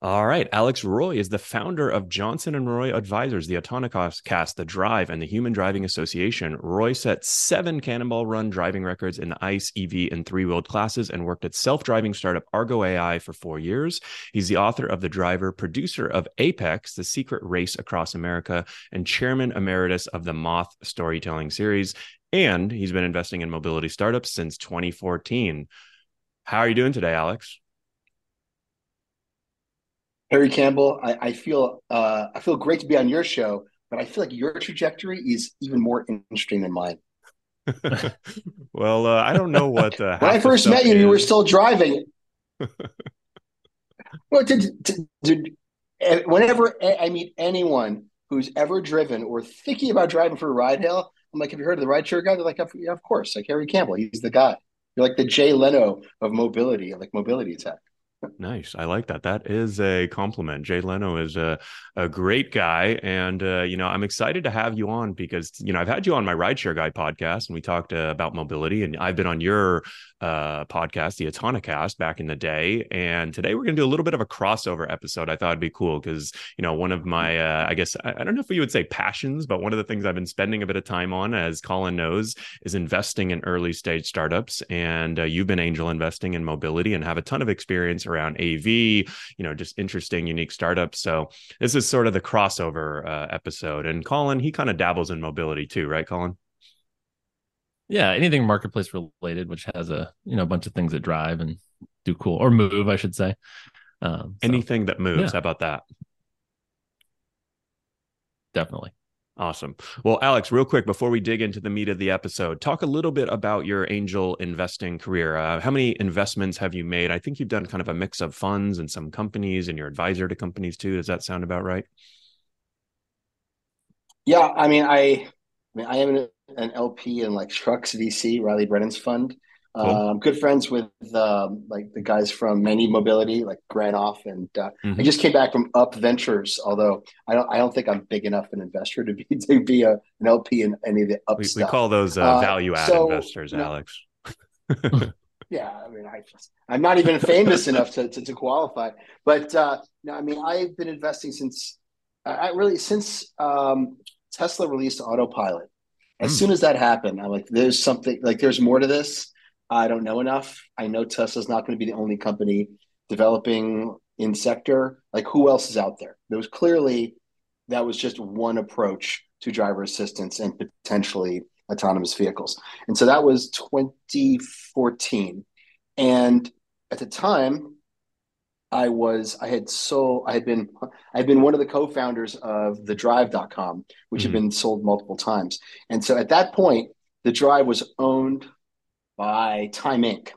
All right. Alex Roy is the founder of Johnson and Roy Advisors, the Autonocast, the Drive, and the Human Driving Association. Roy set seven Cannonball Run driving records in the ICE, EV, and three wheeled classes and worked at self driving startup Argo AI for four years. He's the author of The Driver, producer of Apex, the secret race across America, and chairman emeritus of the Moth storytelling series. And he's been investing in mobility startups since 2014. How are you doing today, Alex? Harry Campbell, I, I feel uh, I feel great to be on your show, but I feel like your trajectory is even more interesting than mine. well, uh, I don't know what. Uh, when I first met you, is. you were still driving. well, did, did, whenever I meet anyone who's ever driven or thinking about driving for a ride hail, I'm like, "Have you heard of the rideshare guy?" They're like, "Yeah, of course." Like Harry Campbell, he's the guy. You're like the Jay Leno of mobility, like mobility tech. Nice. I like that. That is a compliment. Jay Leno is a, a great guy. And, uh, you know, I'm excited to have you on because, you know, I've had you on my Rideshare Guy podcast and we talked uh, about mobility. And I've been on your uh, podcast, the Autonocast, back in the day. And today we're going to do a little bit of a crossover episode. I thought it'd be cool because, you know, one of my, uh, I guess, I, I don't know if you would say passions, but one of the things I've been spending a bit of time on, as Colin knows, is investing in early stage startups. And uh, you've been angel investing in mobility and have a ton of experience around AV, you know, just interesting, unique startups. So this is sort of the crossover uh, episode. And Colin, he kind of dabbles in mobility too, right, Colin? Yeah, anything marketplace related, which has a you know a bunch of things that drive and do cool or move, I should say. Um, so, anything that moves. Yeah. How about that? Definitely. Awesome. Well, Alex, real quick before we dig into the meat of the episode, talk a little bit about your angel investing career. Uh, how many investments have you made? I think you've done kind of a mix of funds and some companies, and you're advisor to companies too. Does that sound about right? Yeah, I mean, I, I mean, I am an, LP in like Trucks VC, Reilly Brennan's fund. Cool. Um, good friends with um, like the guys from May Mobility, like Granoff, and uh, mm-hmm. I just came back from Up Ventures. Although I don't, I don't think I'm big enough an investor to be to be a, an LP in any of the Up we, stuff. We call those uh, uh, value add so, investors, you know, Alex. yeah, I mean, I just, I'm not even famous enough to, to, to qualify. But uh, no, I mean, I've been investing since I really since um, Tesla released Autopilot. As mm. soon as that happened, I'm like, there's something like there's more to this I don't know enough. I know Tesla's not going to be the only company developing in sector. Like who else is out there? There was clearly that was just one approach to driver assistance and potentially autonomous vehicles. And so that was 2014. And at the time, I was I had so I had been I had been one of the co-founders of the drive.com, which mm-hmm. had been sold multiple times. And so at that point, the drive was owned by Time Inc.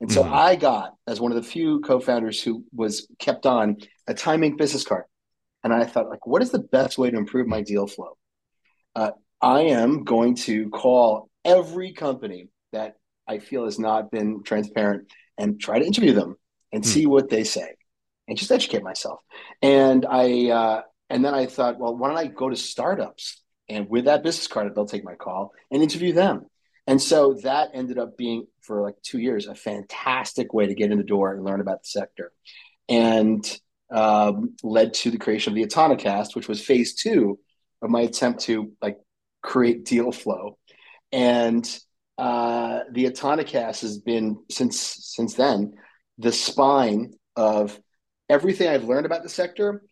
And so mm. I got, as one of the few co-founders who was kept on, a Time Inc. business card. And I thought, like, what is the best way to improve my deal flow? Uh, I am going to call every company that I feel has not been transparent and try to interview them and mm. see what they say and just educate myself. And I uh, and then I thought, well, why don't I go to startups and with that business card, they'll take my call and interview them. And so that ended up being for like two years a fantastic way to get in the door and learn about the sector, and um, led to the creation of the Autonocast, which was phase two of my attempt to like create deal flow. And uh, the Autonocast has been since since then the spine of everything I've learned about the sector,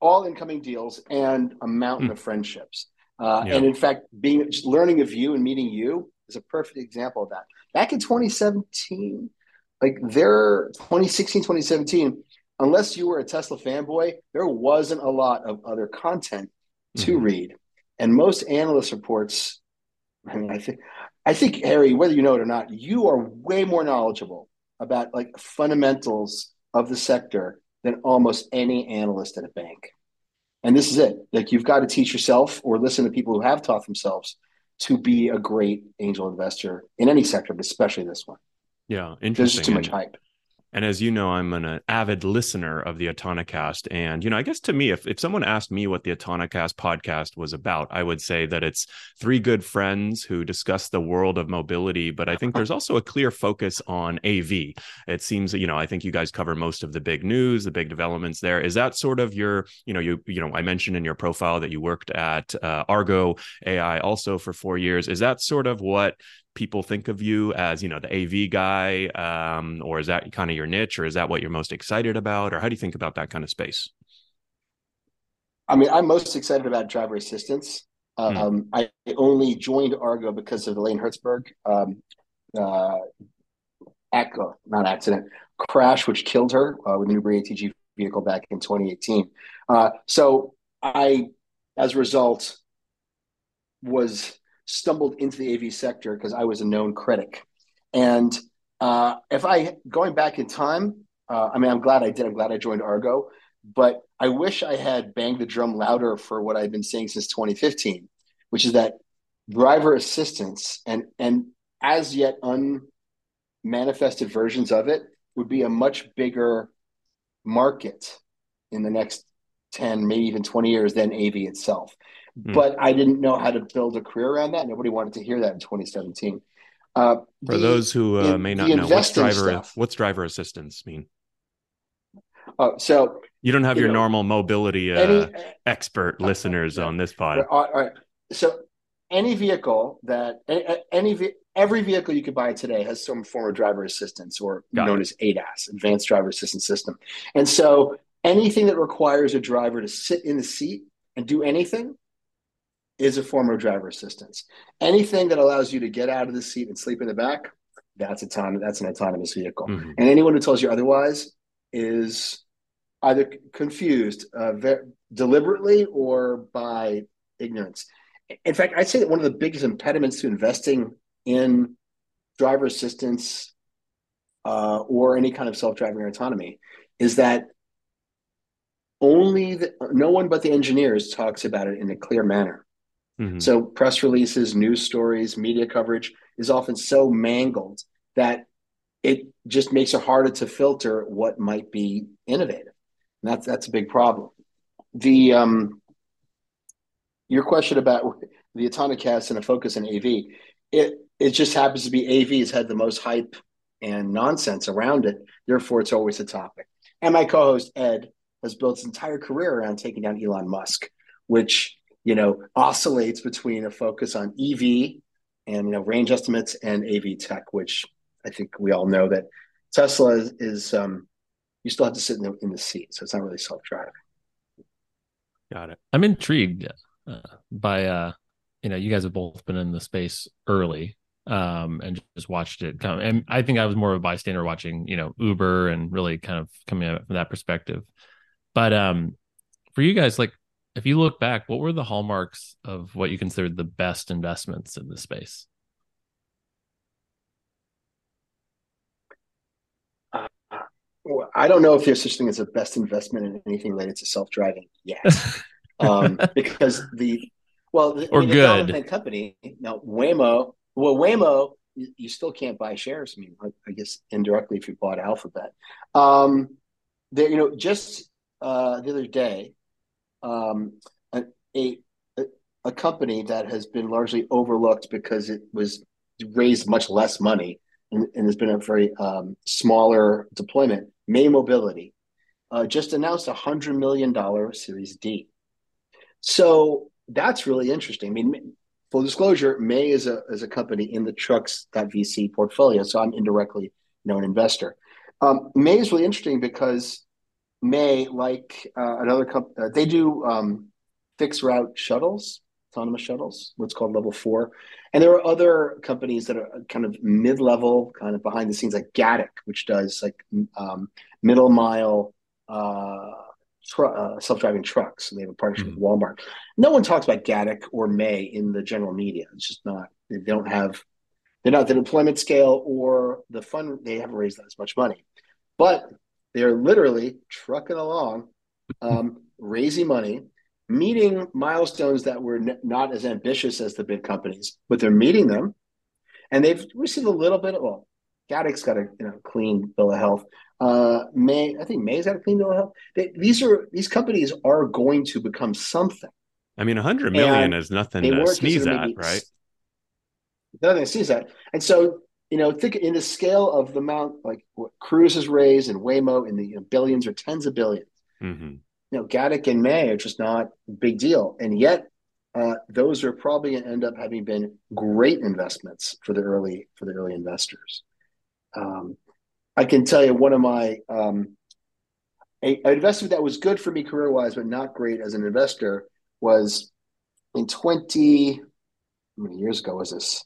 all incoming deals, and a mountain mm. of friendships. Uh. And in fact, being just learning of you and meeting you is a perfect example of that. Back in 2017, like there, 2016, 2017, unless you were a Tesla fanboy, there wasn't a lot of other content to mm-hmm. read. And most analyst reports, I mean, I think, I think Harry, whether you know it or not, you are way more knowledgeable about like fundamentals of the sector than almost any analyst at a bank. And this is it. Like you've got to teach yourself or listen to people who have taught themselves to be a great angel investor in any sector, but especially this one. Yeah, interesting. There's just too much hype. And as you know, I'm an avid listener of the Autonocast. And, you know, I guess to me, if, if someone asked me what the Autonocast podcast was about, I would say that it's three good friends who discuss the world of mobility. But I think there's also a clear focus on AV. It seems that, you know, I think you guys cover most of the big news, the big developments there. Is that sort of your, you know, you, you know, I mentioned in your profile that you worked at uh, Argo AI also for four years. Is that sort of what people think of you as you know the av guy um, or is that kind of your niche or is that what you're most excited about or how do you think about that kind of space i mean i'm most excited about driver assistance hmm. um, hmm. i only joined argo because of elaine herzberg um, uh, echo, not accident crash which killed her uh, with the Uber atg vehicle back in 2018 uh, so i as a result was stumbled into the AV sector because I was a known critic. And uh, if I going back in time, uh, I mean, I'm glad I did. I'm glad I joined Argo, but I wish I had banged the drum louder for what I've been saying since 2015, which is that driver assistance and and as yet unmanifested versions of it would be a much bigger market in the next 10 maybe even 20 years than av itself mm. but I didn't know how to build a career around that. Nobody wanted to hear that in 2017. Uh, For the, those who uh, in, may not know, what's driver stuff, what's driver assistance mean? Uh, so you don't have you your know, normal mobility uh, any, expert listeners on this pod. All right. So any vehicle that any, any every vehicle you could buy today has some form of driver assistance or Got known it. as ADAS, Advanced Driver Assistance System. And so anything that requires a driver to sit in the seat and do anything is a form of driver assistance. Anything that allows you to get out of the seat and sleep in the back, that's a that's an autonomous vehicle. Mm-hmm. And anyone who tells you otherwise is either confused uh, deliberately or by ignorance. In fact, I'd say that one of the biggest impediments to investing in driver assistance uh, or any kind of self-driving autonomy is that only the, no one but the engineers talks about it in a clear manner. Mm-hmm. So press releases, news stories, media coverage is often so mangled that it just makes it harder to filter what might be innovative. And that's that's a big problem. The um, your question about the Autonocast and a focus on AV, it it just happens to be AV has had the most hype and nonsense around it. Therefore, it's always a topic. And my co-host Ed has built his entire career around taking down Elon Musk, which you know, oscillates between a focus on EV and you know range estimates and AV tech, which I think we all know that Tesla is, is um, you still have to sit in the in the seat, so it's not really self driving. Got it. I'm intrigued uh, by uh, you know, you guys have both been in the space early um, and just watched it come. And I think I was more of a bystander watching, you know, Uber and really kind of coming at it from that perspective. But um, for you guys, like if you look back, what were the hallmarks of what you considered the best investments in the space? Uh, well, I don't know if there's such thing as a best investment in anything related to self-driving yet, um, because the well, the, or I mean, good company now Waymo. Well, Waymo, you, you, still can't buy shares. I mean, I, I guess indirectly if you bought Alphabet. Um, there, you know, just uh, the other day, um, a, a a company that has been largely overlooked because it was raised much less money and, and has been a very um, smaller deployment. May Mobility uh, just announced a hundred million dollar Series D. So that's really interesting. I mean, full disclosure, May is a is a company in the trucks.vc portfolio, so I'm indirectly you know an investor. Um, May is really interesting because May, like uh, another company, uh, they do um, fixed route shuttles, autonomous shuttles, what's called level four. And there are other companies that are kind of mid level, kind of behind the scenes, like Gatik, which does like um, middle mile uh, tr- uh, self driving trucks. And they have a partnership mm-hmm. with Walmart. No one talks about Gatik or May in the general media. It's just not, they don't have, they're not the deployment scale or the fund, they haven't raised that as much money. But they're literally trucking along, um, raising money, meeting milestones that were n- not as ambitious as the big companies, but they're meeting them. And they've received a little bit of, well, Gatik's got a you know, clean bill of health. Uh, May I think May's got a clean bill of health. They, these are these companies are going to become something. I mean, a hundred million and is nothing to sneeze at, right? Nothing to sneeze at. And so, you know, think in the scale of the amount like what Cruise has raised and Waymo in the you know, billions or tens of 1000000000s mm-hmm. You know, Gatik and May are just not a big deal, and yet uh, those are probably going to end up having been great investments for the early for the early investors. Um, I can tell you one of my um, a, an investment that was good for me career wise, but not great as an investor was in 20 how many years ago was this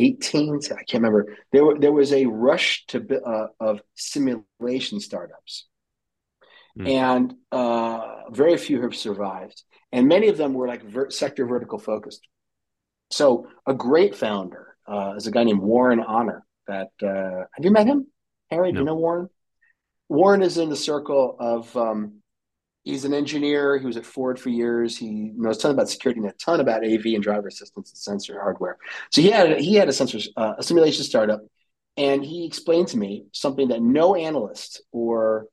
18 i can't remember. There, were, there was a rush to uh, of simulation startups. Mm. and uh, very few have survived. And many of them were like ver- sector vertical focused. So a great founder uh, is a guy named warren Ahner that uh, have you met him? Harry no. do you know warren? Warren is in the circle of um, he's an engineer. He was at Ford for years. He knows a ton about security and a ton about AV and driver assistance and sensor hardware. So he had he had a sensor uh, a simulation startup, and he explained to me something that no analyst or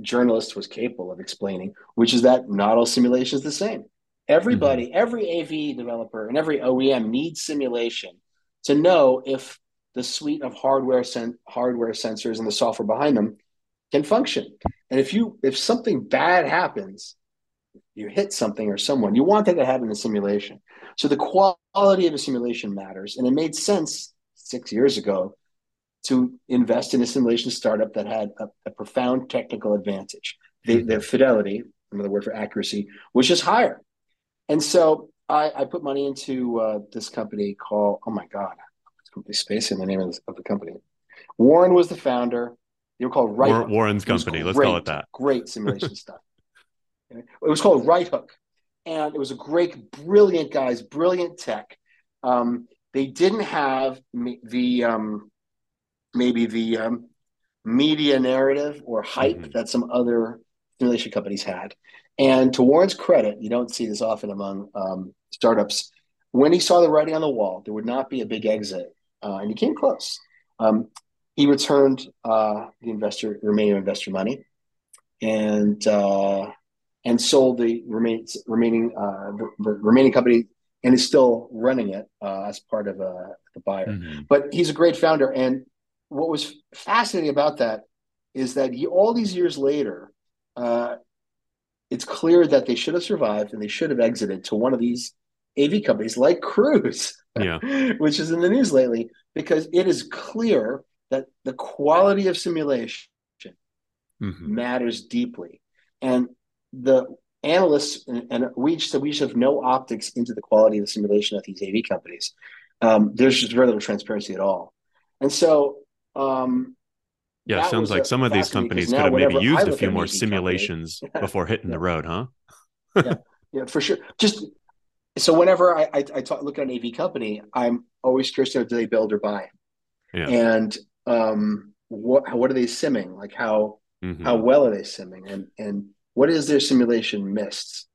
journalist was capable of explaining, which is that not all simulation is the same. Everybody, mm-hmm. every AV developer and every OEM needs simulation to know if the suite of hardware sen- hardware sensors and the software behind them can function. And if you if something bad happens, you hit something or someone, you want that to happen in a simulation. So the quality of a simulation matters. And it made sense six years ago to invest in a simulation startup that had a, a profound technical advantage. The, the fidelity, another word for accuracy, was just higher. And so I, I put money into uh, this company called, oh my God, it's completely spacing the name of, this, of the company. Warren was the founder. They were called Right. Warren's company. Let's call it that. Great simulation stuff. It was called Right-Hook, and it was a great, brilliant guys, brilliant tech. Um, they didn't have the um, maybe the um, media narrative or hype mm-hmm. that some other simulation companies had. And to Warren's credit, you don't see this often among um, startups. When he saw the writing on the wall, there would not be a big exit, uh, and he came close. Um, he returned uh, the investor remaining investor money and uh, and sold the remain, remaining uh, the, the, remaining company and is still running it uh, as part of uh, the buyer. Mm-hmm. But he's a great founder, and what was fascinating about that is that he, all these years later, uh, it's clear that they should have survived and they should have exited to one of these AV companies like Cruise, yeah. which is in the news lately, because it is clear that the quality of simulation mm-hmm. matters deeply. And the analysts and, and we just we just have no optics into the quality of the simulation at these AV companies. Um, there's just very little transparency at all. And so um, yeah, sounds like some of these companies could have maybe used a few more simulations company, before hitting yeah. the road, huh? yeah, yeah, for sure. Just so whenever I, I, I talk, look at an AV company, I'm always curious to know do they build or buy? Yeah. And um, what what are they simming? Like how mm-hmm. how well are they simming? And and what is their simulation missed?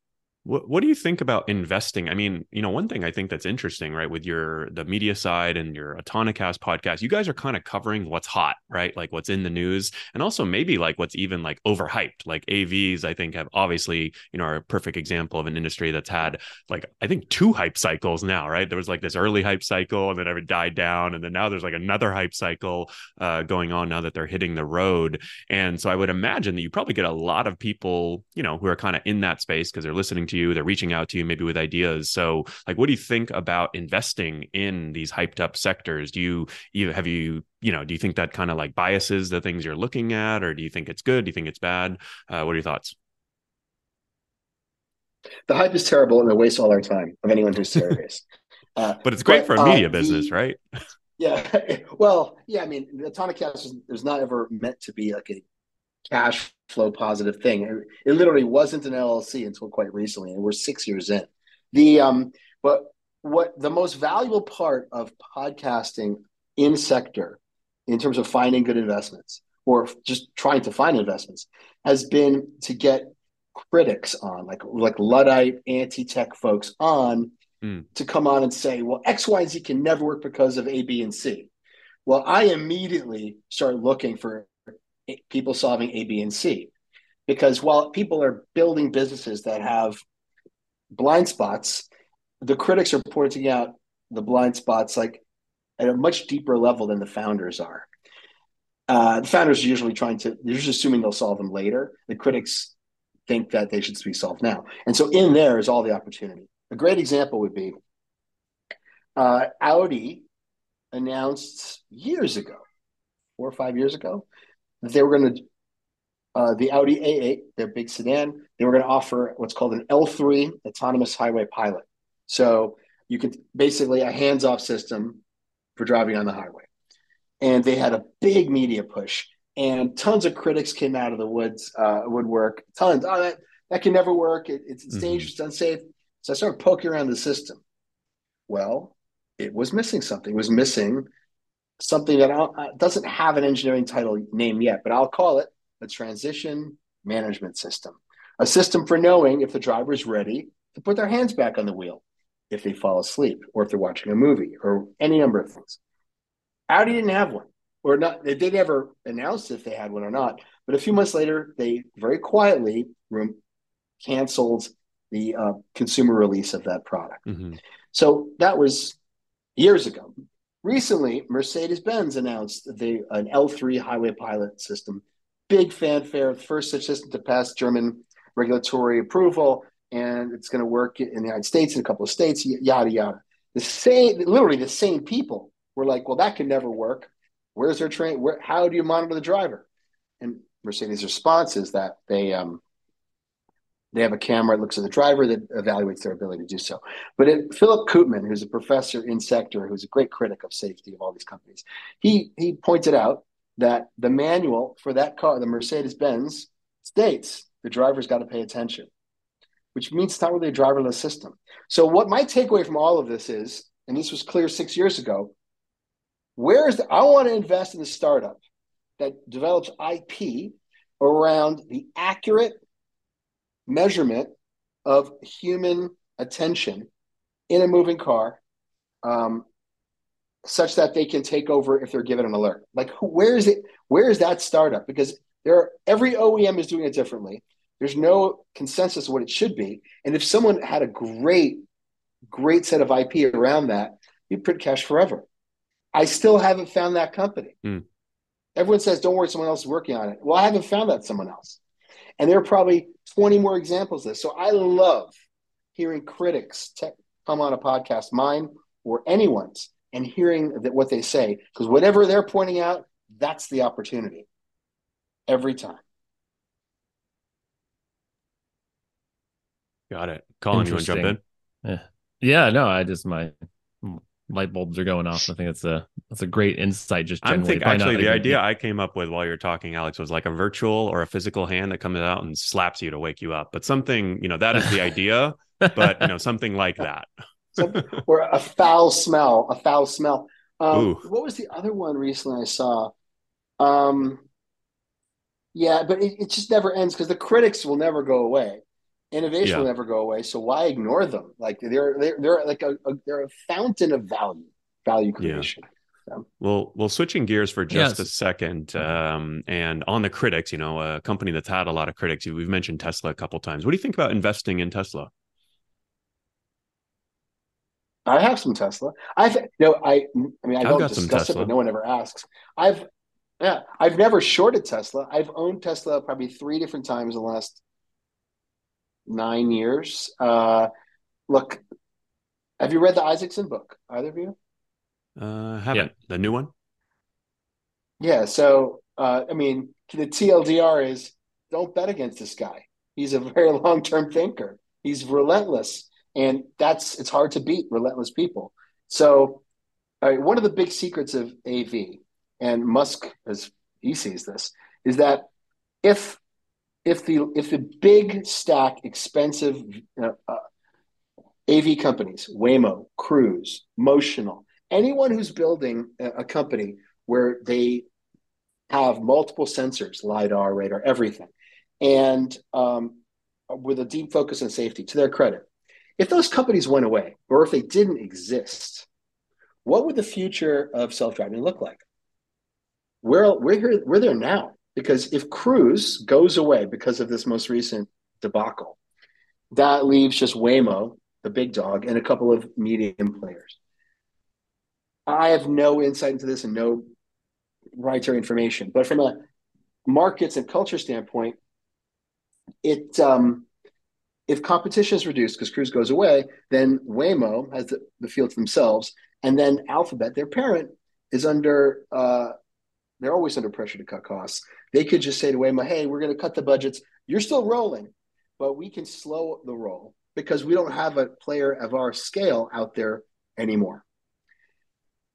What What do you think about investing? I mean, you know, one thing I think that's interesting, right, with your the media side and your Autonocast podcast, you guys are kind of covering what's hot, right, like what's in the news, and also maybe like what's even like overhyped. Like AVs, I think have obviously, you know, are a perfect example of an industry that's had like I think two hype cycles now, right? There was like this early hype cycle, and then it died down, and then now there's like another hype cycle uh, going on now that they're hitting the road. And so I would imagine that you probably get a lot of people, you know, who are kind of in that space because they're listening to you they're reaching out to you maybe with ideas. So like what do you think about investing in these hyped up sectors? Do you you have you you know do you think that kind of like biases the things you're looking at or do you think it's good? Do you think it's bad? Uh, what are your thoughts? The hype is terrible and it wastes all our time of anyone who's serious. Uh, but it's great but, for a media uh, business right? Yeah well yeah i mean the Autonocast is, is not ever meant to be like a cash flow positive thing. It, it, literally wasn't an LLC until quite recently, and we're six years in. The um, but what the most valuable part of podcasting in sector, in terms of finding good investments or just trying to find investments, has been to get critics on, like like luddite anti-tech folks on, mm. to come on and say, well, X, Y, and Z can never work because of A, B, and C. Well, I immediately start looking for people solving A, B, and C. Because while people are building businesses that have blind spots, the critics are pointing out the blind spots like at a much deeper level than the founders are. Uh, the founders are usually trying to, they're just assuming they'll solve them later. The critics think that they should be solved now. And so in there is all the opportunity. A great example would be uh, Audi announced years ago, four or five years ago, they were going to, uh, the Audi A8, their big sedan, they were going to offer what's called an L3 autonomous highway pilot. So you could basically a hands off system for driving on the highway. And they had a big media push and tons of critics came out of the woods uh, woodwork. Tons. Oh, that that can never work. It, it's, it's mm-hmm. dangerous, it's unsafe. So I started poking around the system. Well, it was missing something. It was missing something that uh, doesn't have an engineering title name yet, but I'll call it a transition management system, a system for knowing if the driver is ready to put their hands back on the wheel, if they fall asleep, or if they're watching a movie, or any number of things. Audi didn't have one or not they never announce if they had one or not but a few months later they very quietly canceled the uh, consumer release of that product mm-hmm. so that was years ago recently mercedes-benz announced the an l3 highway pilot system big fanfare first such system to pass german regulatory approval and it's going to work in the united states in a couple of states yada yada the same literally the same people were like well that can never work Where's their train? Where? How do you monitor the driver? And Mercedes' response is that they um, they have a camera that looks at the driver that evaluates their ability to do so. But it, Philip Koopman, who's a professor in sector, who's a great critic of safety of all these companies, he he pointed out that the manual for that car, the Mercedes Benz, states the driver's got to pay attention, which means it's not really a driverless system. So what my takeaway from all of this is, and this was clear six years ago, where is the, I want to invest in a startup that develops IP around the accurate measurement of human attention in a moving car, um, such that they can take over if they're given an alert. Like, where is it? Where is that startup? Because there, are, every OEM is doing it differently. There's no consensus of what it should be. And if someone had a great, great set of IP around that, you'd print cash forever. I still haven't found that company. Mm. Everyone says, don't worry, someone else is working on it. Well, I haven't found that someone else. And there are probably 20 more examples of this. So I love hearing critics te- come on a podcast, mine or anyone's, and hearing that what they say, because whatever they're pointing out, that's the opportunity every time. Got it. Colin, you want to jump in? Yeah. yeah, no, I just my light bulbs are going off. I think that's a that's a great insight. Just I'm thinking actually the idea I came up with while you're talking, Alex, was like a virtual or a physical hand that comes out and slaps you to wake you up. But something, you know, that is the idea. but you know, something like that. or a foul smell, a foul smell. Um, what was the other one recently I saw? Um, yeah, but it, it just never ends because the critics will never go away innovation yeah. will never go away. So why ignore them? Like they're they're, they're like a, a they're a fountain of value, value creation. Yeah. So. Well, well, switching gears for just yes. a second, um, and on the critics, you know, a company that's had a lot of critics. We've mentioned Tesla a couple times. What do you think about investing in Tesla? I have some Tesla. I've no, I, I mean, I I've don't discuss it, but no one ever asks. I've, yeah, I've never shorted Tesla. I've owned Tesla probably three different times in the last nine years. Uh, look, have you read the Isaacson book? Either of you? Uh, haven't yeah. the new one. Yeah. So, uh, I mean, the TLDR is don't bet against this guy. He's a very long term thinker. He's relentless, and that's it's hard to beat relentless people. So, one of the big secrets of AV and Musk, as he sees this, is that if if the if the big stack expensive uh, uh, AV companies, Waymo, Cruise, Motional, anyone who's building a, company where they have multiple sensors, lidar, radar, everything, and um, with a deep focus on safety, to their credit, if those companies went away or if they didn't exist, what would the future of self driving look like? We're we're here, we're there now because if Cruise goes away because of this most recent debacle, that leaves just Waymo, the big dog, and a couple of medium players. I have no insight into this and no proprietary information, but from a markets and culture standpoint, it um, if competition is reduced because Cruise goes away, then Waymo has the, the field to themselves, and then Alphabet, their parent, is under. Uh, they're always under pressure to cut costs. They could just say to Waymo, "Hey, we're going to cut the budgets. You're still rolling, but we can slow the roll because we don't have a player of our scale out there anymore."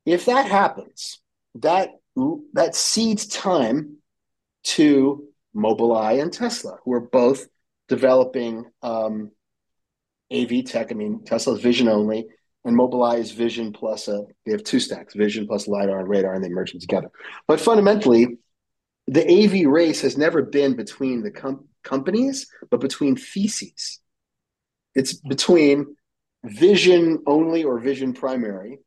If that happens, that that seeds time to Mobileye and Tesla, who are both developing um, AV tech. I mean, Tesla's vision only, and Mobileye is vision plus a. They have two stacks: vision plus lidar and radar, and they merge them together. But fundamentally, the AV race has never been between the com- companies, but between theses. It's between vision only or vision primary,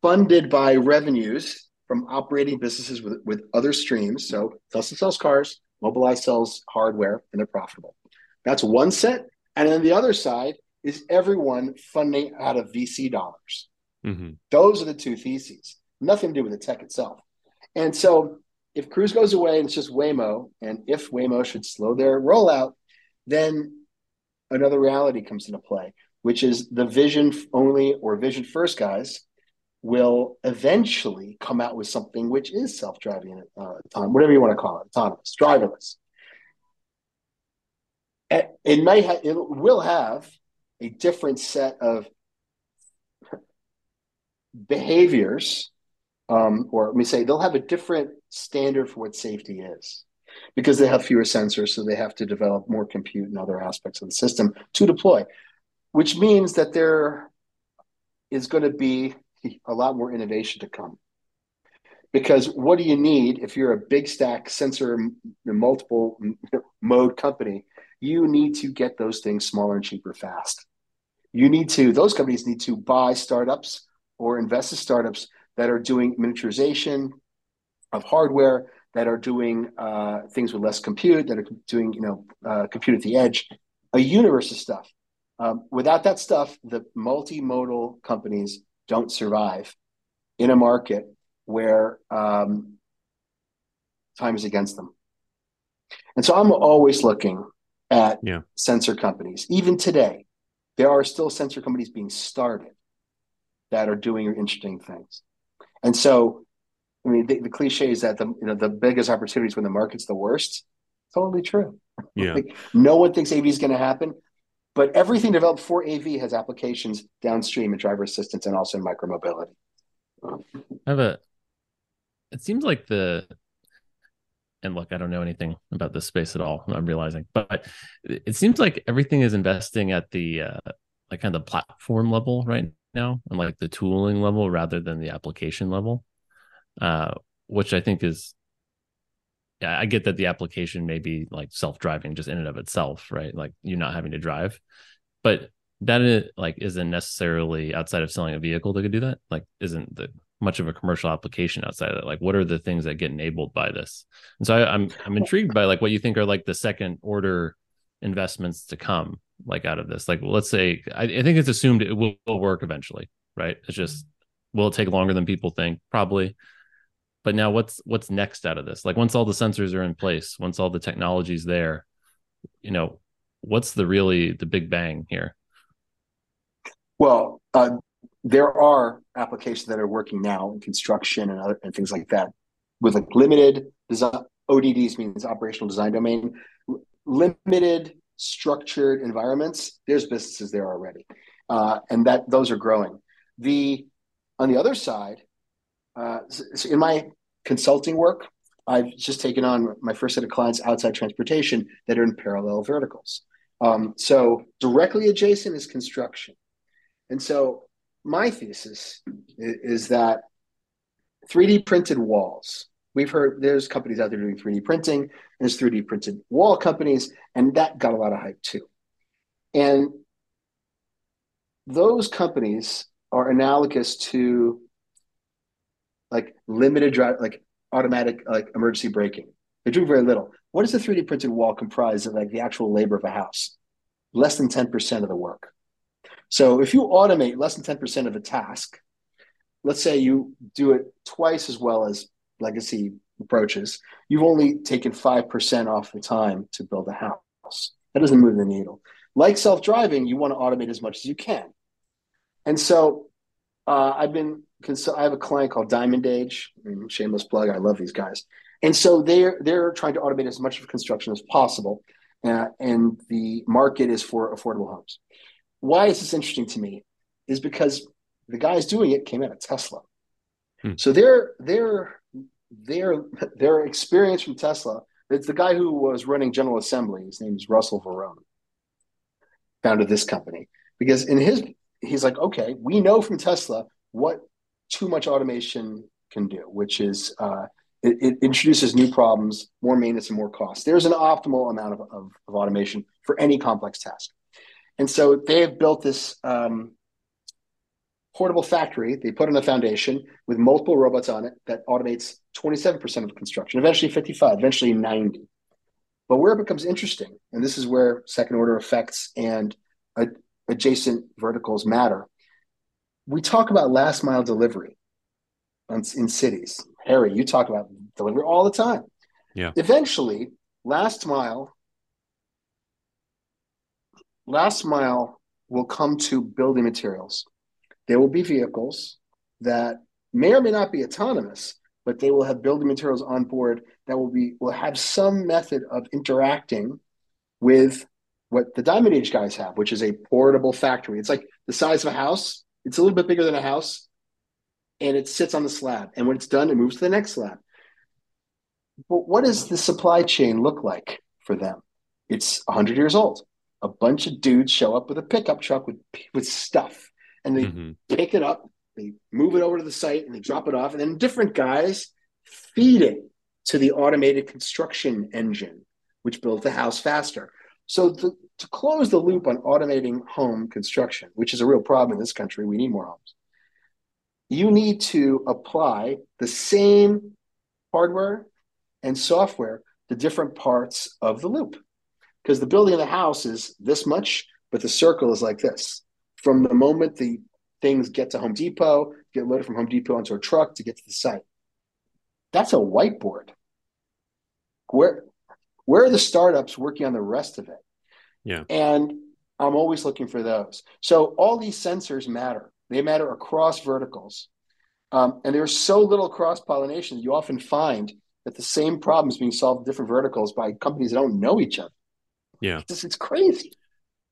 funded by revenues from operating businesses with, with other streams. So Tesla sells cars, Mobileye sells hardware, and they're profitable. That's one set. And then the other side is everyone funding out of VC dollars. Mm-hmm. Those are the two theses. Nothing to do with the tech itself. And so if Cruise goes away and it's just Waymo, and if Waymo should slow their rollout, then another reality comes into play, which is the vision only or vision first guys will eventually come out with something which is self-driving, uh, whatever you want to call it, autonomous, driverless. It may ha- it will have a different set of behaviors, um, or let me say, they'll have a different standard for what safety is because they have fewer sensors, so they have to develop more compute and other aspects of the system to deploy, which means that there is going to be a lot more innovation to come. Because what do you need if you're a big stack sensor multiple mode company? You need to get those things smaller and cheaper fast. You need to, those companies need to buy startups or invest in startups that are doing miniaturization of hardware, that are doing uh, things with less compute, that are doing, you know, uh, compute at the edge, a universe of stuff. Um, without that stuff, the multimodal companies don't survive in a market where um, time is against them. And so I'm always looking at yeah. sensor companies. Even today, there are still sensor companies being started that are doing interesting things. And so, I mean, the, the cliche is that the you know the biggest opportunities when the market's the worst. Totally true. Yeah. like, no one thinks AV is going to happen. But everything developed for AV has applications downstream in driver assistance and also in micromobility. I have a. It seems like the. And look, I don't know anything about this space at all. I'm realizing, but it seems like everything is investing at the uh, like kind of the platform level right now, and like the tooling level rather than the application level, uh, which I think is yeah, I get that the application may be like self-driving just in and of itself, right? Like you're not having to drive, but that is, like isn't necessarily outside of selling a vehicle that could do that. Like, isn't the much of a commercial application outside of that? Like, what are the things that get enabled by this? And so I, I'm I'm intrigued by like what you think are like the second order investments to come, like out of this. Like, let's say I, I think it's assumed it will, will work eventually, right? It's just will it take longer than people think? Probably but now what's what's next out of this like once all the sensors are in place once all the technology's there you know what's the really the big bang here well uh, there are applications that are working now in construction and other and things like that with like limited design ODDs means operational design domain limited structured environments there's businesses there already uh, and that those are growing the on the other side uh, so in my consulting work, I've just taken on my first set of clients outside transportation that are in parallel verticals. Um, so directly adjacent is construction. And so my thesis is, is that 3D printed walls. We've heard there's companies out there doing 3D printing, there's 3D printed wall companies, and that got a lot of hype too. And those companies are analogous to like limited drive, like automatic like emergency braking. They do very little. What does a 3D printed wall comprise of like the actual labor of a house? Less than 10% of the work. So if you automate less than 10% of a task, let's say you do it twice as well as legacy approaches, you've only taken 5% off the time to build a house. That doesn't move the needle. Like self driving, you want to automate as much as you can. And so uh, I've been, I have a client called Diamond Age, shameless plug. I love these guys. And so they're, they're trying to automate as much of construction as possible. Uh, and the market is for affordable homes. Why is this interesting to me? Is because the guys doing it came out of Tesla. Hmm. So their their their their experience from Tesla. It's the guy who was running General Assembly. His name is Russell Varone. Founded this company because in his he's like, okay, we know from Tesla what too much automation can do, which is uh, it, it, introduces new problems, more maintenance, and more cost. There's an optimal amount of, of, of automation for any complex task. And so they have built this um, portable factory. They put in a foundation with multiple robots on it that automates 27% of construction, eventually 55, eventually 90. But where it becomes interesting, and this is where second order effects and adjacent verticals matter. We talk about last mile delivery in cities. Harry, you talk about delivery all the time. Yeah. Eventually, last mile, last mile will come to building materials. There will be vehicles that may or may not be autonomous, but they will have building materials on board that will be will have some method of interacting with what the Diamond Age guys have, which is a portable factory. It's like the size of a house. It's a little bit bigger than a house, and it sits on the slab. And when it's done, it moves to the next slab. But what does the supply chain look like for them? It's 100 years old. A bunch of dudes show up with a pickup truck with with stuff, and they mm-hmm. pick it up, they move it over to the site, and they drop it off. And then different guys feed it to the automated construction engine, which builds the house faster. So the, to close the loop on automating home construction, which is a real problem in this country, we need more homes you need to apply the same hardware and software to different parts of the loop. Because the building of the house is this much, but the circle is like this. From the moment the things get to Home Depot, get loaded from Home Depot onto a truck to get to the site. That's a whiteboard. Where where are the startups working on the rest of it? Yeah. And I'm always looking for those. So all these sensors matter. They matter across verticals. Um, and there's so little cross pollination that you often find that the same problems being solved in different verticals by companies that don't know each other. Yeah. It's, it's crazy.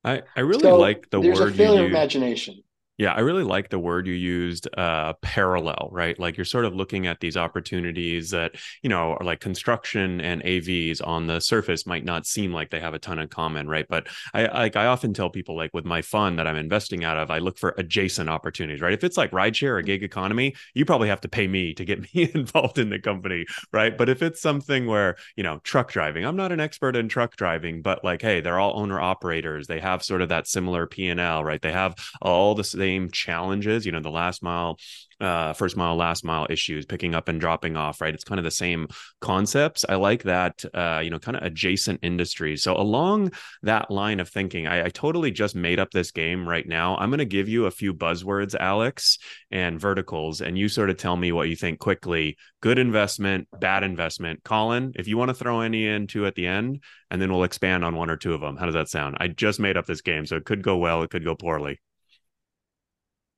I, I really so like the there's word a failure you of imagination. Yeah, I really like the word you used, uh, parallel, right? Like you're sort of looking at these opportunities that, you know, are like construction and AVs on the surface might not seem like they have a ton in common, right? But I like I often tell people like with my fund that I'm investing out of, I look for adjacent opportunities, right? If it's like rideshare or gig economy, you probably have to pay me to get me involved in the company, right? But if it's something where, you know, truck driving, I'm not an expert in truck driving, but like, hey, they're all owner operators. They have sort of that similar P&L, right? They have all the same same challenges, you know, the last mile, uh, first mile, last mile issues, picking up and dropping off, right? It's kind of the same concepts. I like that, uh, you know, kind of adjacent industries. So along that line of thinking, I, I totally just made up this game right now. I'm going to give you a few buzzwords, Alex, and verticals, and you sort of tell me what you think quickly. Good investment, bad investment. Colin, if you want to throw any into at the end, and then we'll expand on one or two of them. How does that sound? I just made up this game, so it could go well, it could go poorly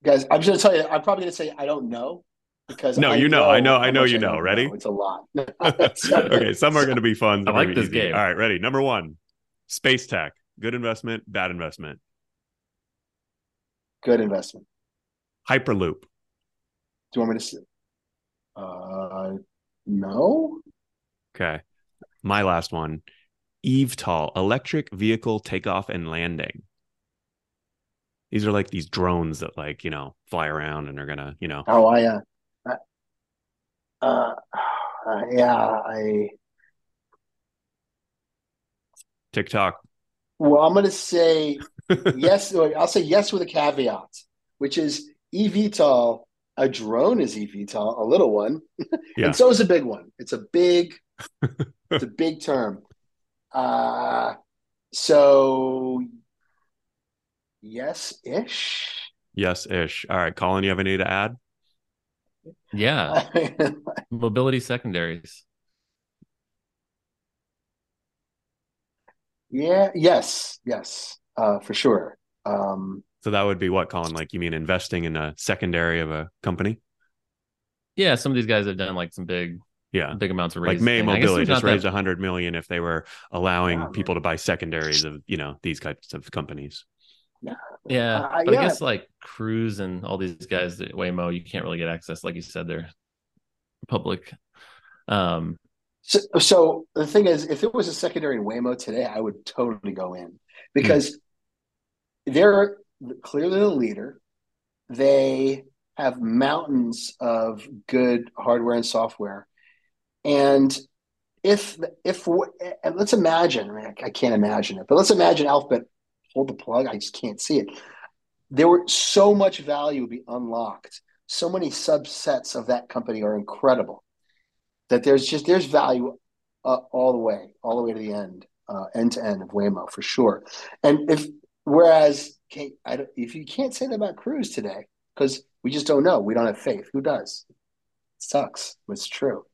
guys, I'm just gonna tell you, I'm probably gonna say I don't know because no, I you know, I know, I know, you know. Ready? Know. It's a lot. okay, some are going to be fun. I like this easy. game. All right, ready? Number one, space tech. Good investment, bad investment. Good investment. Hyperloop. Do you want me to? See? Uh, no. Okay, my last one. eVTOL, electric vehicle takeoff and landing. These are like these drones that like, you know, fly around and are gonna, you know. Oh, I, uh, uh, uh yeah, I. TikTok. Well, I'm gonna say yes. I'll say yes with a caveat, which is eVTOL a drone is eVTOL, a little one, Yeah. and so is a big one. It's a big, it's a big term. Uh, so yes, ish. Yes, ish. All right, Colin, you have any to add? Yeah, mobility secondaries. yeah, yes, yes, uh, for sure. Um, So that would be what, Colin? Like you mean investing in a secondary of a company? Yeah, some of these guys have done like some big, Yeah. big amounts of Like raising. May I guess Mobility just not that- raised a hundred million if they were allowing Yeah, people to buy secondaries of, you know, these types of companies. Yeah, Uh, but yeah. I guess like Cruise and all these guys at Waymo, you can't really get access. Like you said, they're public. Um, So, so the thing is, if it was a secondary in Waymo today, I would totally go in because they're clearly the leader. They have mountains of good hardware and software, and if if and let's imagine, I, mean, I can't imagine it, but let's imagine Alphabet pulled the plug. I just can't see it. There were so much value would be unlocked. So many subsets of that company are incredible that there's just there's value uh, all the way, all the way to the end, uh, end to end of Waymo for sure. And if whereas can if you can't say that about Cruise today because we just don't know, we don't have faith. Who does? It sucks, it's true.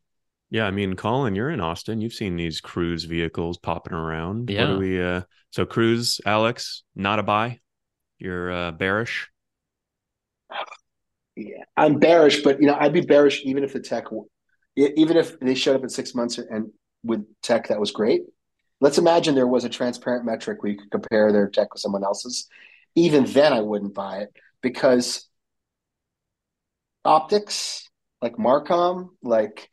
Yeah, I mean, Colin, you're in Austin. You've seen these cruise vehicles popping around. What Yeah. do we uh so cruise, Alex, not a buy. You're uh bearish. Yeah, I'm bearish, but you know I'd be bearish even if the tech, even if they showed up in six months and with tech that was great. Let's imagine there was a transparent metric where you could compare their tech with someone else's. Even then, I wouldn't buy it because optics, like Marcom, like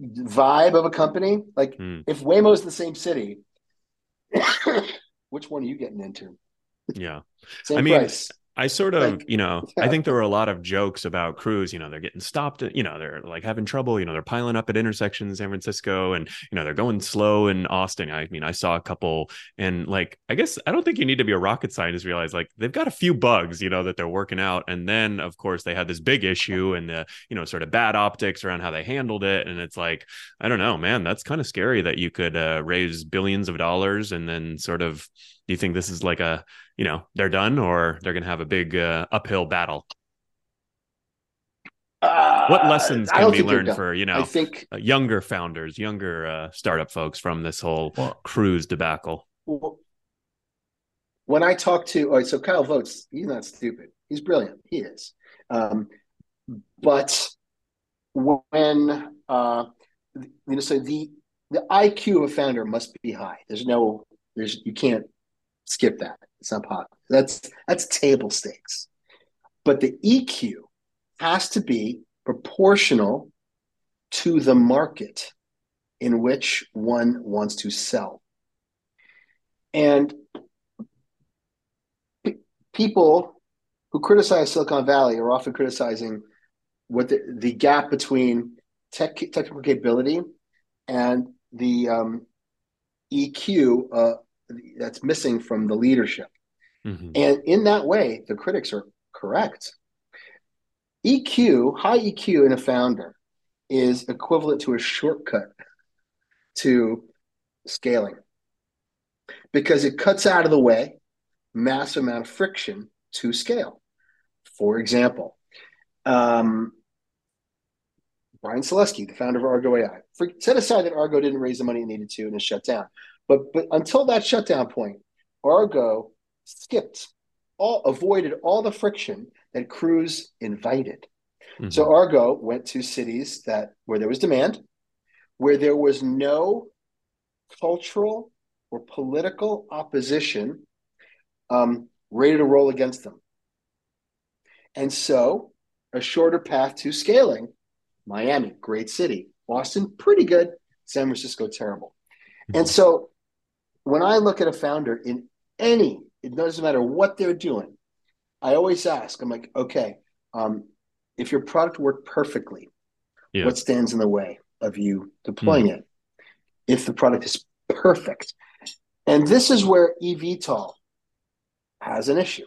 vibe of a company, like Hmm. if Waymo's the same city, which one are you getting into? Yeah. Same I mean, price. I sort of, Like, you know, I think there were a lot of jokes about Cruise. You know, they're getting stopped. You know, they're like having trouble. You know, they're piling up at intersections in San Francisco, and you know, they're going slow in Austin. I mean, I saw a couple, and like, I guess I don't think you need to be a rocket scientist to realize like they've got a few bugs, you know, that they're working out. And then, of course, they had this big issue and the, you know, sort of bad optics around how they handled it. And it's like, I don't know, man, that's kind of scary that you could uh, raise billions of dollars and then sort of. Do you think this is like a you know they're done or they're going to have a big uh, uphill battle what Uh, lessons can don't be learned for you I know think uh, younger founders younger uh, startup folks from this whole well, cruise debacle when I talk to, all right, so Kyle Vogt, he's not stupid. He's brilliant. He is. Um, but when, uh, you know, so the, the IQ of a founder must be high. There's no, there's, you can't skip that. It's not possible. That's, that's table stakes. But the EQ has to be proportional to the market in which one wants to sell. And pe- people who criticize Silicon Valley are often criticizing what the, the gap between tech, technical capability and the um, EQ uh, that's missing from the leadership. Mhm. And in that way, the critics are correct. EQ, high EQ in a founder is equivalent to a shortcut to scaling because it cuts out of the way massive amount of friction to scale. For example, um, Bryan Salesky, the founder of Argo AI, for, set aside that Argo didn't raise the money it needed to and it shut down. But but until that shutdown point, Argo skipped all avoided all the friction that Cruise invited. Mhm. So Argo went to cities that where there was demand, where there was no cultural or political opposition um, ready to roll against them. And so a shorter path to scaling, Miami, great city. Boston, pretty good. San Francisco, terrible. And so when I look at a founder in any, it doesn't matter what they're doing, I always ask, I'm like, okay, um, if your product worked perfectly, Yeah. what stands in the way of you deploying it? If the product is perfect. And this is where eVTOL has an issue.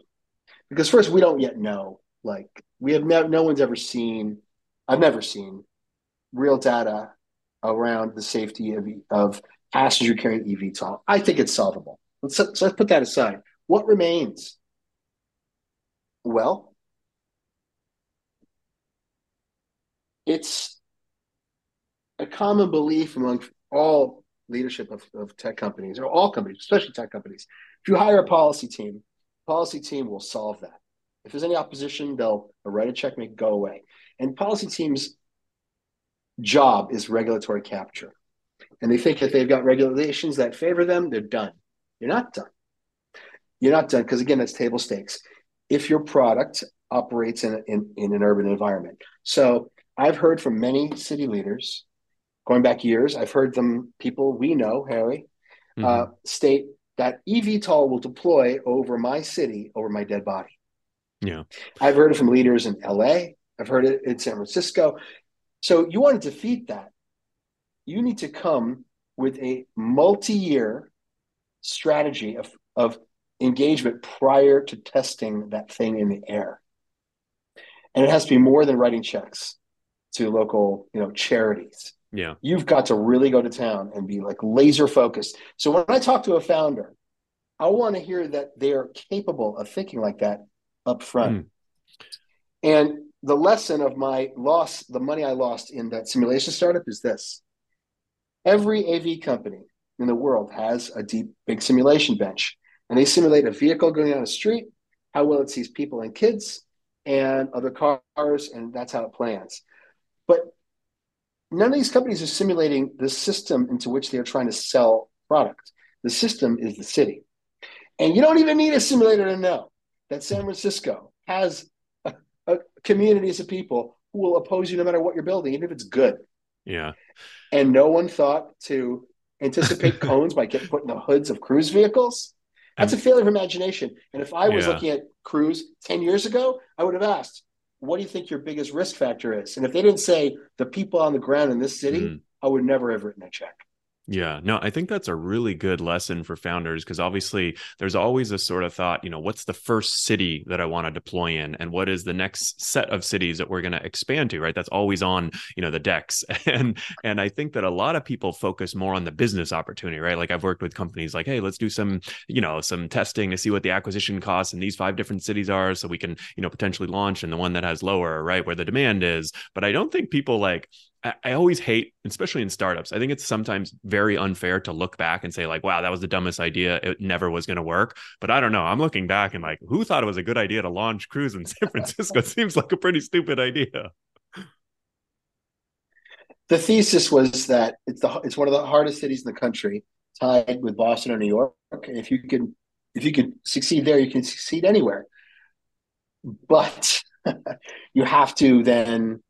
Because first, we don't yet know Like we have never, no one's ever seen. I've never seen real data around the safety of of passenger carrying eVTOL. I think it's solvable. Let's so let's put that aside. What remains? Well, it's a common belief among all leadership of, of tech companies or all companies, especially tech companies. If you hire a policy team, policy team will solve that. If there's any opposition, they'll write a check, make it go away. And policy teams' job is regulatory capture. And they think if they've got regulations that favor them, they're done. You're not done. You're not done because again, that's table stakes. If your product operates in, in, in an urban environment. So I've heard from many city leaders going back years. I've heard them, people we know, Harry, mm-hmm. uh, state that eVTOL will deploy over my city, over my dead body. Yeah. I've heard it from leaders in LA. I've heard it in San Francisco. So you want to defeat that. You need to come with a multi-year strategy of, of engagement prior to testing that thing in the air. And it has to be more than writing checks to local, you know, charities. Yeah. You've got to really go to town and be like laser focused. So when I talk to a founder, I want to hear that they are capable of thinking like that up front. Mm. And the lesson of my loss, the money I lost in that simulation startup is this. Every AV company in the world has a deep, big simulation bench, and they simulate a vehicle going down a street, how well it sees people and kids and other cars, and that's how it plans. But none of these companies are simulating the system into which they are trying to sell product. The system is the city. And you don't even need a simulator to know that San Francisco has a, a communities of people who will oppose you no matter what you're building, even if it's good. Yeah. And no one thought to anticipate cones by getting put in the hoods of cruise vehicles. That's a failure of imagination. And if I was yeah. looking at cruise 10 years ago, I would have asked, what do you think your biggest risk factor is? And if they didn't say the people on the ground in this city, mm. I would never have written a check. Yeah, no, I think that's a really good lesson for founders because obviously there's always a sort of thought, you know, what's the first city that I want to deploy in and what is the next set of cities that we're going to expand to, right? That's always on, you know, the decks. And and I think that a lot of people focus more on the business opportunity, right? Like I've worked with companies like, "Hey, let's do some, you know, some testing to see what the acquisition costs in these five different cities are so we can, you know, potentially launch in the one that has lower, right, where the demand is." But I don't think people like I always hate, especially in startups. I think it's sometimes very unfair to look back and say, like, wow, that was the dumbest idea. It never was going to work. But I don't know. I'm looking back and like, who thought it was a good idea to launch cruise in San Francisco? seems like a pretty stupid idea. The thesis was that it's the it's one of the hardest cities in the country, tied with Boston or New York. And if you can if you can succeed there, you can succeed anywhere. But you have to then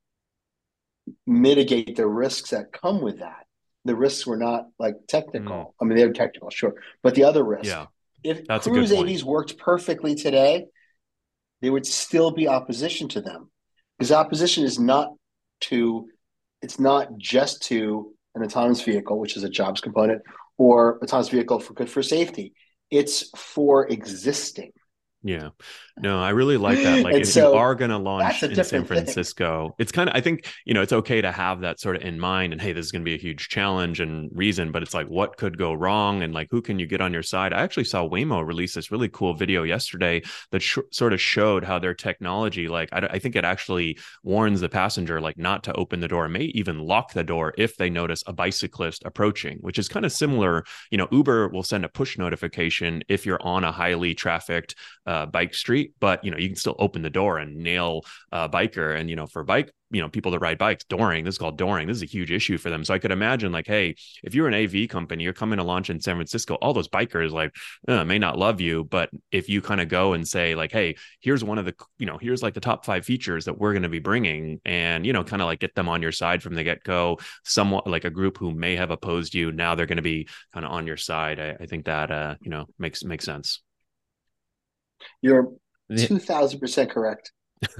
mitigate the risks that come with that. The risks were not like technical. Mm. I mean, they're technical, sure, but the other risk. Yeah, if That's cruise AVs worked perfectly today, there would still be opposition to them because opposition is not to. It's not just to an autonomous vehicle, which is a jobs component, or autonomous vehicle for good for safety. It's for existing. Yeah. No, I really like that. Like, if so, you are going to launch in San Francisco, thing. it's kind of, I think, you know, it's okay to have that sort of in mind and, hey, this is going to be a huge challenge and reason, but it's like, what could go wrong? And like, who can you get on your side? I actually saw Waymo release this really cool video yesterday that sh- sort of showed how their technology, like, I, I think it actually warns the passenger, like, not to open the door, may even lock the door if they notice a bicyclist approaching, which is kind of similar. You know, Uber will send a push notification if you're on a highly trafficked, uh, bike street, but you know you can still open the door and nail a biker. And you know for bike, you know people that ride bikes, dooring. This is called dooring. This is a huge issue for them. So I could imagine like, hey, if you're an AV company, you're coming to launch in San Francisco, all those bikers like uh, may not love you, but if you kind of go and say like, hey, here's one of the you know here's like the top five features that we're going to be bringing, and you know kind of like get them on your side from the get go. Somewhat like a group who may have opposed you, now they're going to be kind of on your side. I, I think that uh, you know makes makes sense. You're two thousand percent correct.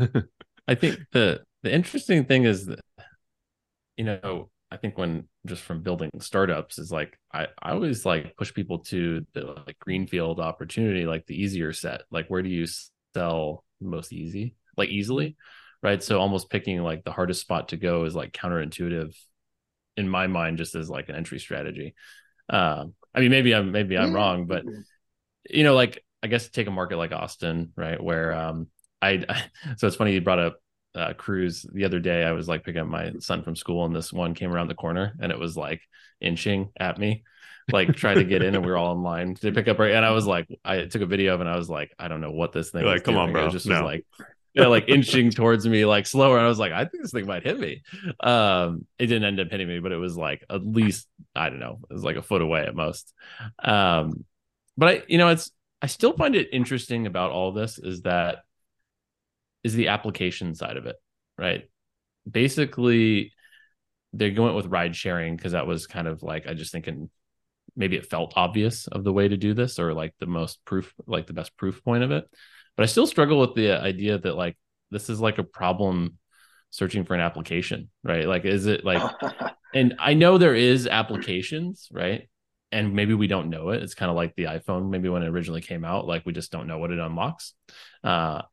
I think the the interesting thing is that you know I think when just from building startups is like I I always like push people to the like greenfield opportunity like the easier set like where do you sell most easy like easily, right? So almost picking like the hardest spot to go is like counterintuitive in my mind, just as like an entry strategy. Um, I mean, maybe I'm maybe I'm wrong, but you know, like I guess take a market like Austin, right, where um, I, I so it's funny you brought up uh, cruise the other day. I was like picking up my son from school, and this one came around the corner, and it was like inching at me, like trying to get in, and we were all in line to pick up. Right, and I was like, I took a video of, it and I was like, I don't know what this thing. like, come doing. on, bro. It just no. was like yeah, like inching towards me like slower. And I was like, I think this thing might hit me. Um, it didn't end up hitting me, but it was like at least, I don't know, it was like a foot away at most. Um, but I, you know, it's I still find it interesting about all this is that is the application side of it, right? Basically, they're going with ride sharing because that was kind of like I just thinking maybe it felt obvious of the way to do this or like the most proof, like the best proof point of it. But I still struggle with the idea that like this is like a problem searching for an application, right? Like, is it like, and I know there is applications, right? And maybe we don't know it. It's kind of like the iPhone, maybe when it originally came out, like we just don't know what it unlocks. Uh,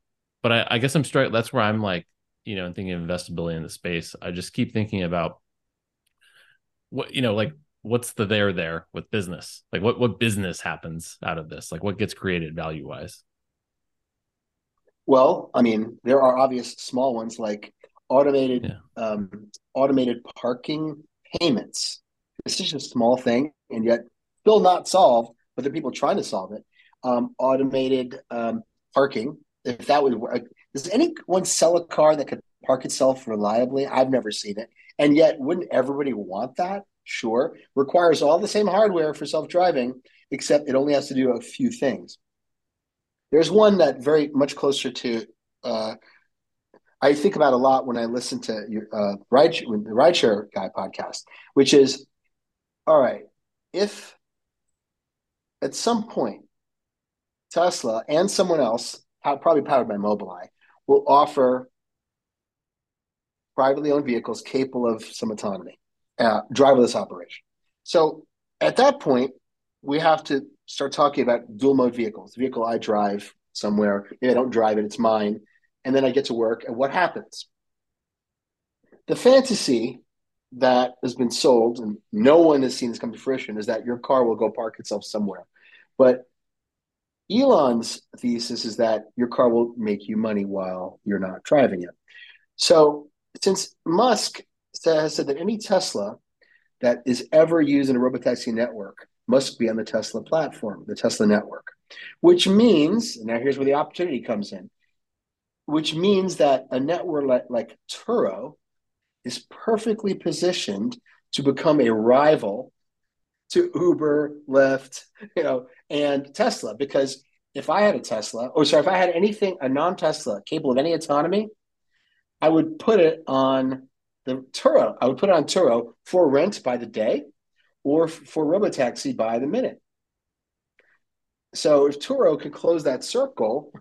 but I, I guess I'm straight. That's where I'm like, you know, thinking of investability in the space. I just keep thinking about what, you know, like what's the there there with business? Like what, what business happens out of this? Like what gets created value wise? Well, I mean, there are obvious small ones like automated, yeah. um, automated parking payments it's just a small thing, and yet still not solved. But there are people trying to solve it. Um, automated um, parking. If that would work, does anyone sell a car that could park itself reliably? I've never seen it. And yet, wouldn't everybody want that? Sure. Requires all the same hardware for self driving, except it only has to do a few things. There's one that very much closer to uh, I think about a lot when I listen to your uh, ride the rideshare guy podcast, which is all right, if at some point Tesla and someone else, probably powered by Mobileye, will offer privately owned vehicles capable of some autonomy, uh, driverless operation. So at that point, we have to start talking about dual mode vehicles. The vehicle I drive somewhere, maybe I don't drive it, it's mine, and then I get to work. And what happens? The fantasy that has been sold and no one has seen this come to fruition is that your car will go park itself somewhere. But Elon's thesis is that your car will make you money while you're not driving it. So since Musk has said that any Tesla that is ever used in a robotaxi network must be on the Tesla platform, the Tesla network, which means, now here's where the opportunity comes in, which means that a network like, like Turo is perfectly positioned to become a rival to Uber, Lyft, you know, and Tesla. Because if I had a Tesla, or sorry, if I had anything, a non-Tesla capable of any autonomy, I would put it on the Turo. I would put it on Turo for rent by the day or for Robotaxi by the minute. So if Turo could close that circle,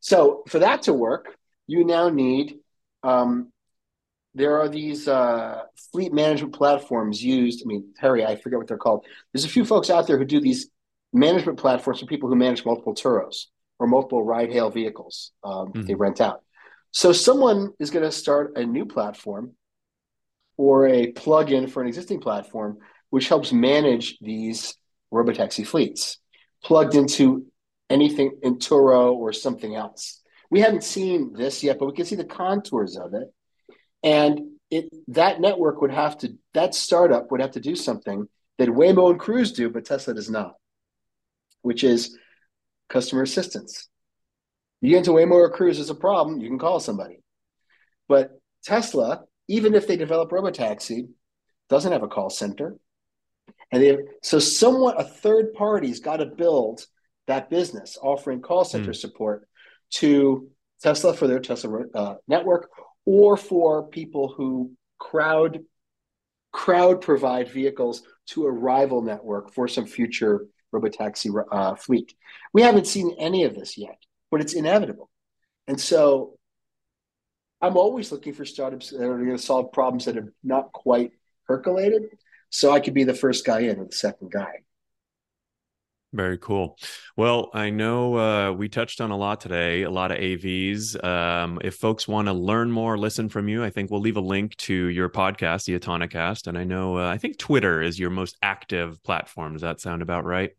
so for that to work, you now need um, there are these uh, fleet management platforms used. I mean, Harry, I forget what they're called. There's a few folks out there who do these management platforms for people who manage multiple Turos or multiple ride hail vehicles um, mm-hmm. they rent out. So someone is going to start a new platform or a plug-in for an existing platform, which helps manage these robotaxi fleets plugged into anything in Turo or something else. We haven't seen this yet, but we can see the contours of it. And it that network would have to that startup would have to do something that Waymo and Cruise do, but Tesla does not, which is customer assistance. You get into Waymo or Cruise, there's a problem, you can call somebody. But Tesla, even if they develop robotaxi, doesn't have a call center. And they have, so somewhat a third party's got to build that business offering call center mm. support to Tesla for their Tesla uh, network or for people who crowd crowd provide vehicles to a rival network for some future robotaxi uh, fleet. We haven't seen any of this yet, but it's inevitable. And so I'm always looking for startups that are going to solve problems that have not quite percolated. So I could be the first guy in or the second guy. Very cool. Well, I know uh, we touched on a lot today, a lot of AVs. Um, if folks want to learn more, listen from you, I think we'll leave a link to your podcast, the Autonocast. And I know, uh, I think Twitter is your most active platform. Does that sound about right?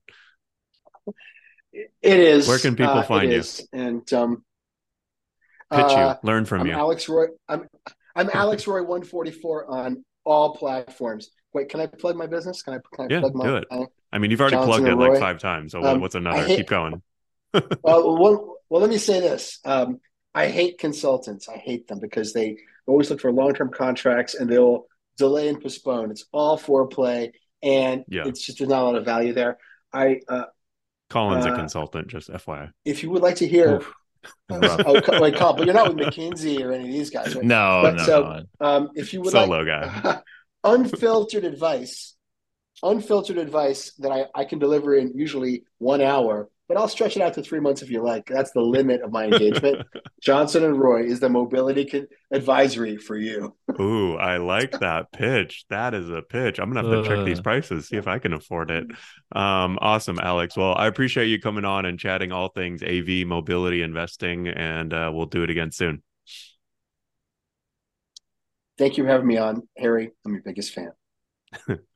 It is. Where can people uh, find you? Is. And um, pitch uh, you, learn from I'm you. Alex Roy. I'm I'm Alex Roy 144 on all platforms. Wait, can I plug my business? Can I, can I Yeah, plug my? do it. I mean, you've already Johnson plugged it and like five times. So Um, what's another? hate- Keep going. well, well, well, let me say this. Um, I hate consultants. I hate them because they always look for long-term contracts and they'll delay and postpone. It's all foreplay, and Yeah. it's just there's not a lot of value there. I, uh, Colin's a uh, consultant, just FYI. if you would like to hear, Oof. oh, wait, Colin, but you're not with McKinsey or any of these guys, right? No, But no, so- no. Um, if you would like guy. unfiltered advice, unfiltered advice that I, I can deliver in usually one hour, but I'll stretch it out to three months if you like. That's the limit of my engagement. Johnson and Roy is the mobility con- advisory for you. Ooh, I like that pitch. That is a pitch. I'm gonna have to check these Uh. prices, see if I can afford it. Um, awesome, Alex. Well, I appreciate you coming on and chatting all things AV mobility investing, and uh, we'll do it again soon. Thank you for having me on, Harry. I'm your biggest fan.